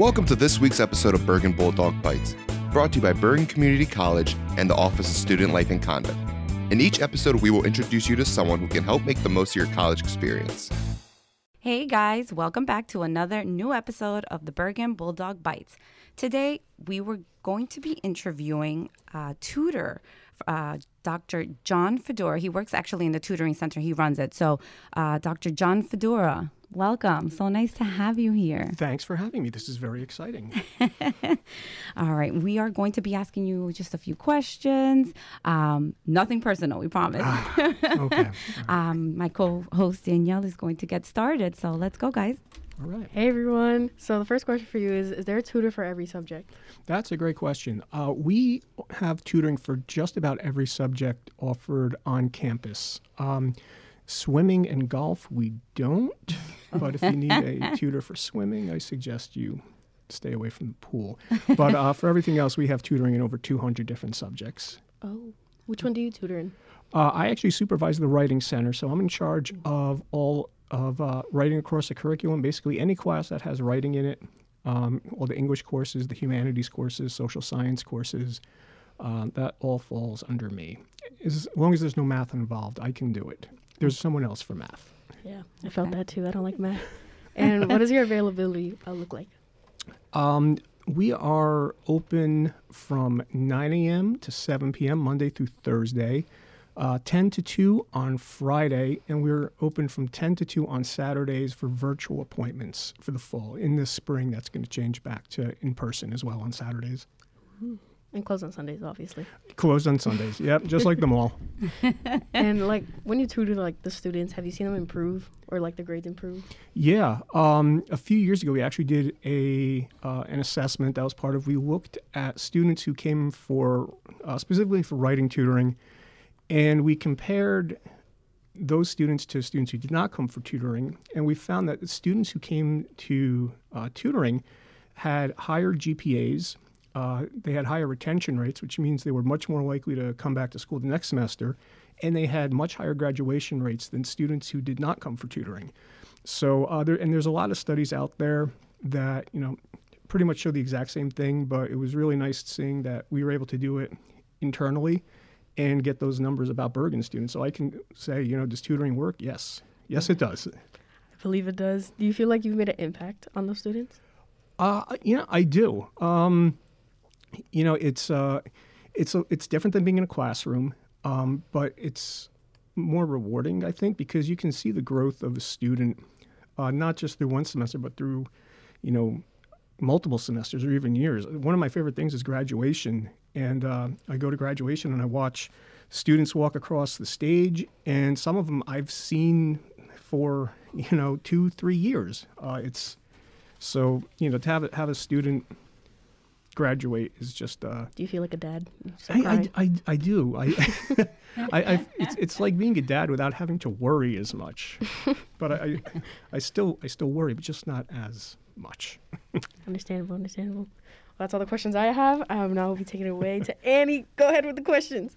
Welcome to this week's episode of Bergen Bulldog Bites, brought to you by Bergen Community College and the Office of Student Life and Conduct. In each episode, we will introduce you to someone who can help make the most of your college experience. Hey guys, welcome back to another new episode of the Bergen Bulldog Bites. Today, we were going to be interviewing a tutor, uh, Dr. John Fedora. He works actually in the tutoring center, he runs it. So, uh, Dr. John Fedora, welcome. So nice to have you here. Thanks for having me. This is very exciting. All right, we are going to be asking you just a few questions. Um, nothing personal, we promise. okay. um, my co host Danielle is going to get started. So, let's go, guys. All right. Hey everyone. So the first question for you is Is there a tutor for every subject? That's a great question. Uh, we have tutoring for just about every subject offered on campus. Um, swimming and golf, we don't. But if you need a tutor for swimming, I suggest you stay away from the pool. But uh, for everything else, we have tutoring in over 200 different subjects. Oh. Which one do you tutor in? Uh, I actually supervise the writing center, so I'm in charge of all of uh, writing across the curriculum. Basically, any class that has writing in it, um, all the English courses, the humanities courses, social science courses, um, that all falls under me. As long as there's no math involved, I can do it. There's someone else for math. Yeah, I felt that too. I don't like math. And what does your availability uh, look like? Um, we are open from 9 a.m. to 7 p.m. Monday through Thursday, uh, 10 to 2 on Friday, and we're open from 10 to 2 on Saturdays for virtual appointments for the fall. In the spring, that's going to change back to in person as well on Saturdays. And close on Sundays, obviously. Closed on Sundays. yep, just like the mall. and like when you tutor like the students, have you seen them improve or like the grades improve? Yeah, um, a few years ago, we actually did a uh, an assessment that was part of. We looked at students who came for uh, specifically for writing tutoring, and we compared those students to students who did not come for tutoring, and we found that the students who came to uh, tutoring had higher GPAs. Uh, they had higher retention rates, which means they were much more likely to come back to school the next semester, and they had much higher graduation rates than students who did not come for tutoring. So, uh, there, and there's a lot of studies out there that you know pretty much show the exact same thing, but it was really nice seeing that we were able to do it internally and get those numbers about Bergen students. So I can say, you know, does tutoring work? Yes, yes, it does. I believe it does. Do you feel like you've made an impact on those students? Uh, know, I do. Um, you know, it's uh, it's it's different than being in a classroom, um, but it's more rewarding, I think, because you can see the growth of a student, uh, not just through one semester, but through, you know, multiple semesters or even years. One of my favorite things is graduation, and uh, I go to graduation and I watch students walk across the stage, and some of them I've seen for you know two, three years. Uh, it's so you know to have have a student graduate is just. Uh, Do you feel like a dad? You I, I. I, I do. I, I, I it's, it's like being a dad without having to worry as much. But I, I, I still I still worry, but just not as much. Understandable, understandable. Well, that's all the questions I have. Um, now we'll be taking it away to Annie. Go ahead with the questions.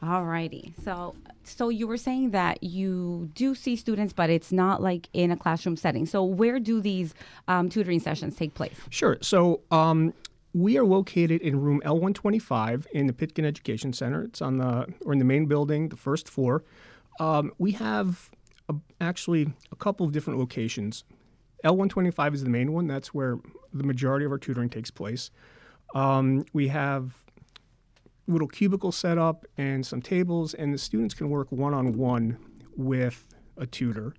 Alrighty. So, so you were saying that you do see students, but it's not like in a classroom setting. So, where do these um, tutoring sessions take place? Sure. So um, we are located in room L125 in the Pitkin Education Center. It's on the or in the main building, the first floor. Um, we have a, actually a couple of different locations. L125 is the main one. That's where the majority of our tutoring takes place. Um, we have little cubicle set up and some tables, and the students can work one on one with a tutor.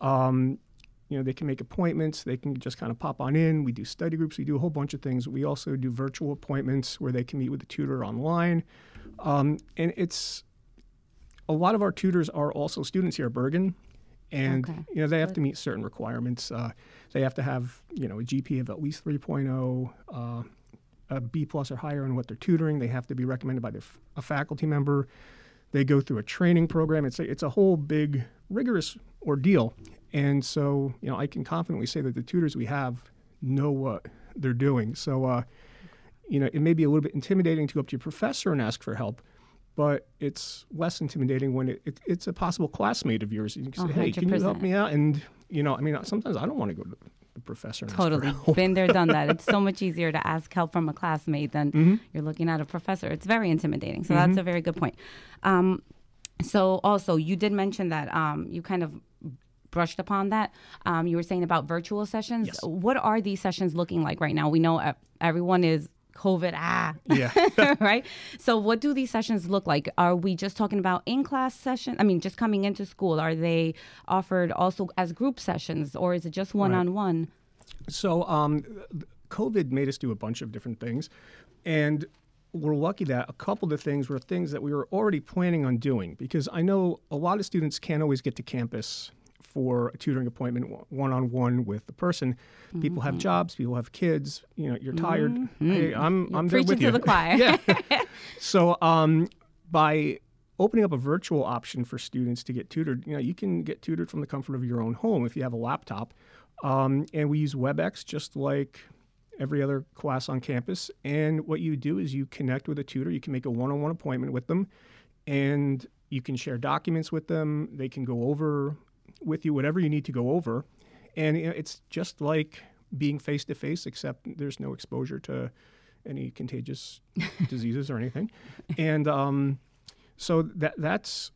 Um, you know, they can make appointments. They can just kind of pop on in. We do study groups. We do a whole bunch of things. We also do virtual appointments where they can meet with the tutor online. Um, and it's a lot of our tutors are also students here at Bergen, and Okay, you know they have to meet certain requirements. Uh, they have to have you know a GPA of at least 3.0, uh, a B plus or higher in what they're tutoring. They have to be recommended by their, f- a faculty member. They go through a training program. It's a, it's a whole big rigorous ordeal. And so you know I can confidently say that the tutors we have know what they're doing. So uh, you know it may be a little bit intimidating to go up to your professor and ask for help. But it's less intimidating when it, it, it's a possible classmate of yours. You can say, "Hey, can you help me out?" And you know, I mean, sometimes I don't want to go to the professor. And ask for Totally. Been there, done that. It's so much easier to ask help from a classmate than Mm-hmm. you're looking at a professor. It's very intimidating. So that's a very good point. Um, so also, you did mention that um, you kind of brushed upon that. Um, you were saying about virtual sessions. Yes. What are these sessions looking like right now? We know everyone is COVID, ah, Yeah. right? So, what do these sessions look like? Are we just talking about in class sessions? I mean, just coming into school? Are they offered also as group sessions or is it just one on one? So, um, COVID made us do a bunch of different things, and we're lucky that a couple of the things were things that we were already planning on doing because I know a lot of students can't always get to campus for a tutoring appointment one on one with the person. People Mm-hmm. have jobs, people have kids. You know, you're tired. Hey, I'm I'm there Preaching with to you. the choir. yeah. So, um, by opening up a virtual option for students to get tutored, you know, you can get tutored from the comfort of your own home if you have a laptop. Um, and we use WebEx just like every other class on campus. And what you do is you connect with a tutor. You can make a one-on-one appointment with them, and you can share documents with them. They can go over with you whatever you need to go over, and it's just like being face to face, except there's no exposure to any contagious diseases or anything. And um, so that that's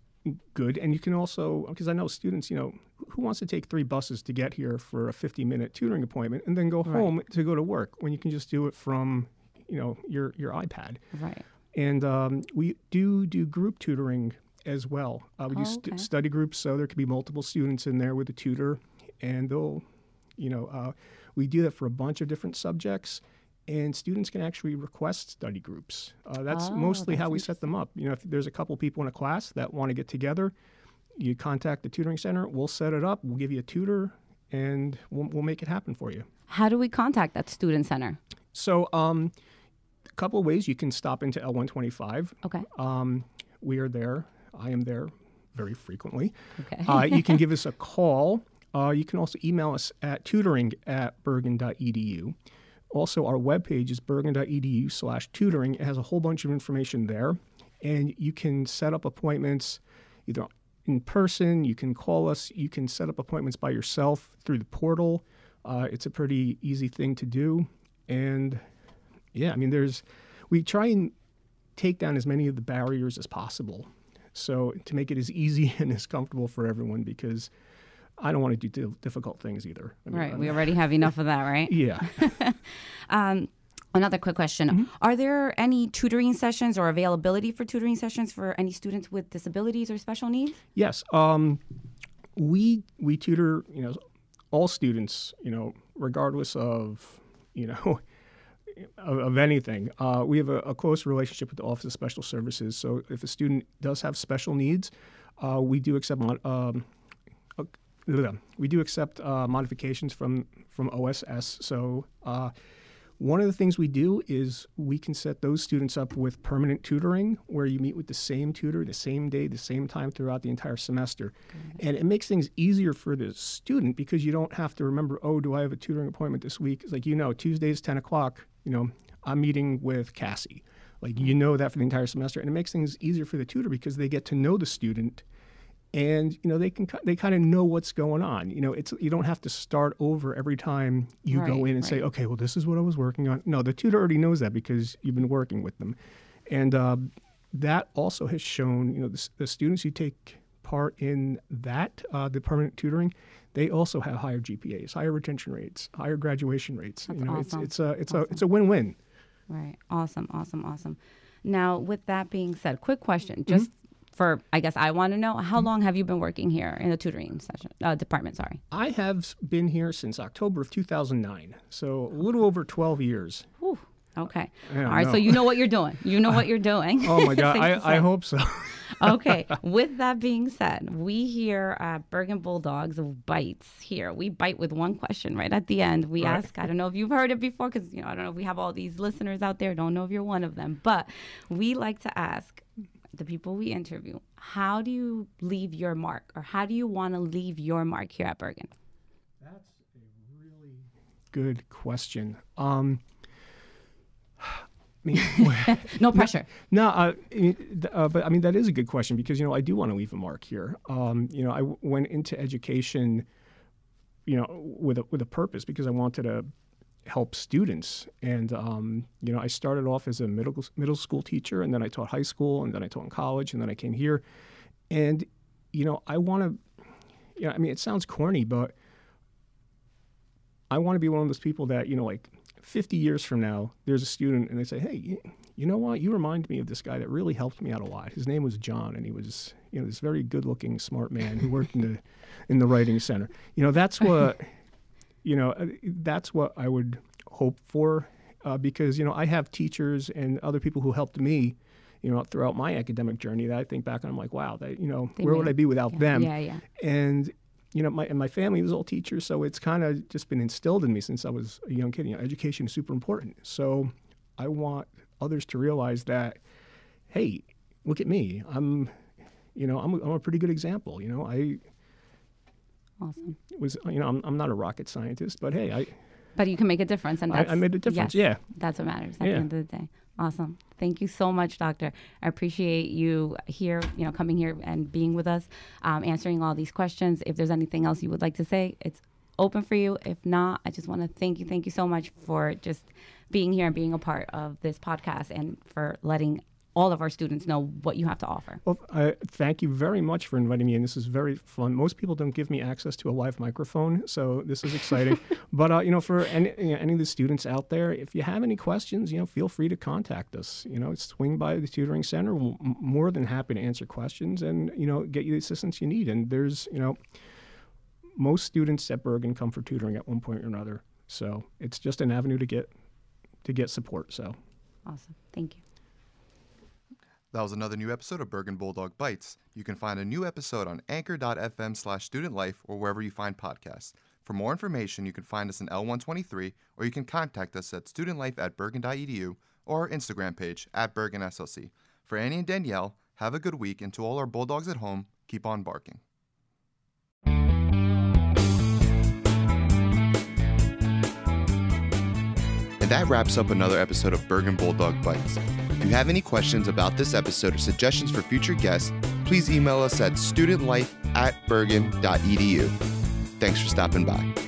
good. And you can also because I know students, you know, who wants to take three buses to get here for a 50 minute tutoring appointment and then go home to go to work when you can just do it from you know your your iPad. Right. And um, we do do group tutoring as well. Uh, we do Oh, st- okay. study groups, so there could be multiple students in there with a tutor, and they'll, you know, uh, we do that for a bunch of different subjects. And students can actually request study groups. Uh, that's Oh, mostly how we set them up. You know, if there's a couple people in a class that want to get together, you contact the tutoring center. We'll set it up. We'll give you a tutor, and we'll, we'll make it happen for you. How do we contact that student center? So, um, a couple of ways you can stop into L125. Okay. Um, we are there. I am there very frequently. Okay. Uh, you can give us a call. Uh, you can also email us at tutoring at bergen.edu. Also, our webpage is bergen.edu slash tutoring. It has a whole bunch of information there. And you can set up appointments either in person, you can call us, you can set up appointments by yourself through the portal. Uh, it's a pretty easy thing to do. And yeah, I mean, there's, we try and take down as many of the barriers as possible. So to make it as easy and as comfortable for everyone, because I don't want to do difficult things either. I mean, Right. I'm- We already have enough of that, right? yeah. Um, another quick question: Mm-hmm. Are there any tutoring sessions or availability for tutoring sessions for any students with disabilities or special needs? Yes. Um, we we tutor you know all students you know regardless of you know of, of anything. Uh, we have a, a close relationship with the Office of Special Services. So if a student does have special needs, uh, we do accept um, we do accept uh, modifications from from OSS. So. Uh, one of the things we do is we can set those students up with permanent tutoring where you meet with the same tutor the same day, the same time throughout the entire semester. And it makes things easier for the student because you don't have to remember, oh, do I have a tutoring appointment this week? It's like, you know, Tuesday is 10 o'clock, you know, I'm meeting with Cassie. Like, you know that for the entire semester. And it makes things easier for the tutor because they get to know the student and you know they can they kind of know what's going on you know it's you don't have to start over every time you go in and say okay well this is what i was working on no the tutor already knows that because you've been working with them and uh, that also has shown you know the, the students who take part in that uh, the permanent tutoring they also have higher gpas higher retention rates higher graduation rates That's you know awesome. it's it's a it's a it's a win-win Right. Awesome. Awesome. Awesome. Now, with that being said, quick Mm-hmm. question, just for I guess I want to know how long have you been working here in the tutoring session uh, department? Sorry. i have been here since october of 2009 so a little over 12 years Whew. Okay. All right. So you know what you're doing. You know what you're doing. oh my god I, I hope so okay. With that being said, we here at Bergen Bulldogs of Bites here. We bite with one question right at the end. We Right. ask, I don't know if you've heard it before, because you know, I don't know if we have all these listeners out there. Don't know if you're one of them, but we like to ask the people we interview, how do you leave your mark, or how do you want to leave your mark here at Bergen? That's a really good question. Um, I mean, No pressure. no, uh, uh, but I mean that is a good question because you know I do want to leave a mark here. Um, you know, I w- went into education you know, with a, with a purpose because I wanted to help students. And um, you know, I started off as a middle middle school teacher, and then I taught high school, and then I taught in college, and then I came here. And you know, I want to. You know, I mean, it sounds corny, but I want to be one of those people that you know, like 50 years from now, there's a student, and they say, "Hey, you know what? You remind me of this guy that really helped me out a lot. His name was John, and he was, you know, this very good-looking, smart man who worked in the in the writing center. You know, that's what you know, uh, that's what I would hope for uh, because, you know, I have teachers and other people who helped me, you know, throughout my academic journey that I think back and I'm like, wow, that, you know, They where would I be without yeah, them? yeah, yeah. And, you know, my, and my family was all teachers, so it's kind of just been instilled in me since I was a young kid. You know, education is super important. So I want others to realize that, hey, look at me. I'm, you know, I'm, a- I'm a pretty good example. You know, I Awesome. was, you know, I'm, I'm not a rocket scientist, but hey, I, But you can make a difference, and I- I made a difference, yes, yeah. that's what matters at Yeah. the end of the day. Awesome. Thank you so much, Doctor. I appreciate you here, you know, coming here and being with us, um, answering all these questions. If there's anything else you would like to say, it's open for you. If not, I just want to thank you. Thank you so much for just being here and being a part of this podcast and for letting all of our students know what you have to offer. Well, I thank you very much for inviting me, and this is very fun. Most people don't give me access to a live microphone, so this is exciting. but uh, you know, for any you know, any of the students out there, if you have any questions, you know, feel free to contact us. You know, swing by the tutoring center. We're more than happy to answer questions and you know get you the assistance you need. And there's you know, most students at Bergen come for tutoring at one point or another, so it's just an avenue to get to get support. So. Awesome. Thank you. That was another new episode of Bergen Bulldog Bites. You can find a new episode on anchor.fm slash student life or wherever you find podcasts. For more information, you can find us in L123 or you can contact us at studentlife at bergen.edu or our Instagram page at bergenslc. For Annie and Danielle, have a good week, and to all our Bulldogs at home, keep on barking. And that wraps up another episode of Bergen Bulldog Bites. If you have any questions about this episode or suggestions for future guests, please email us at studentlife at bergen.edu. Thanks for stopping by.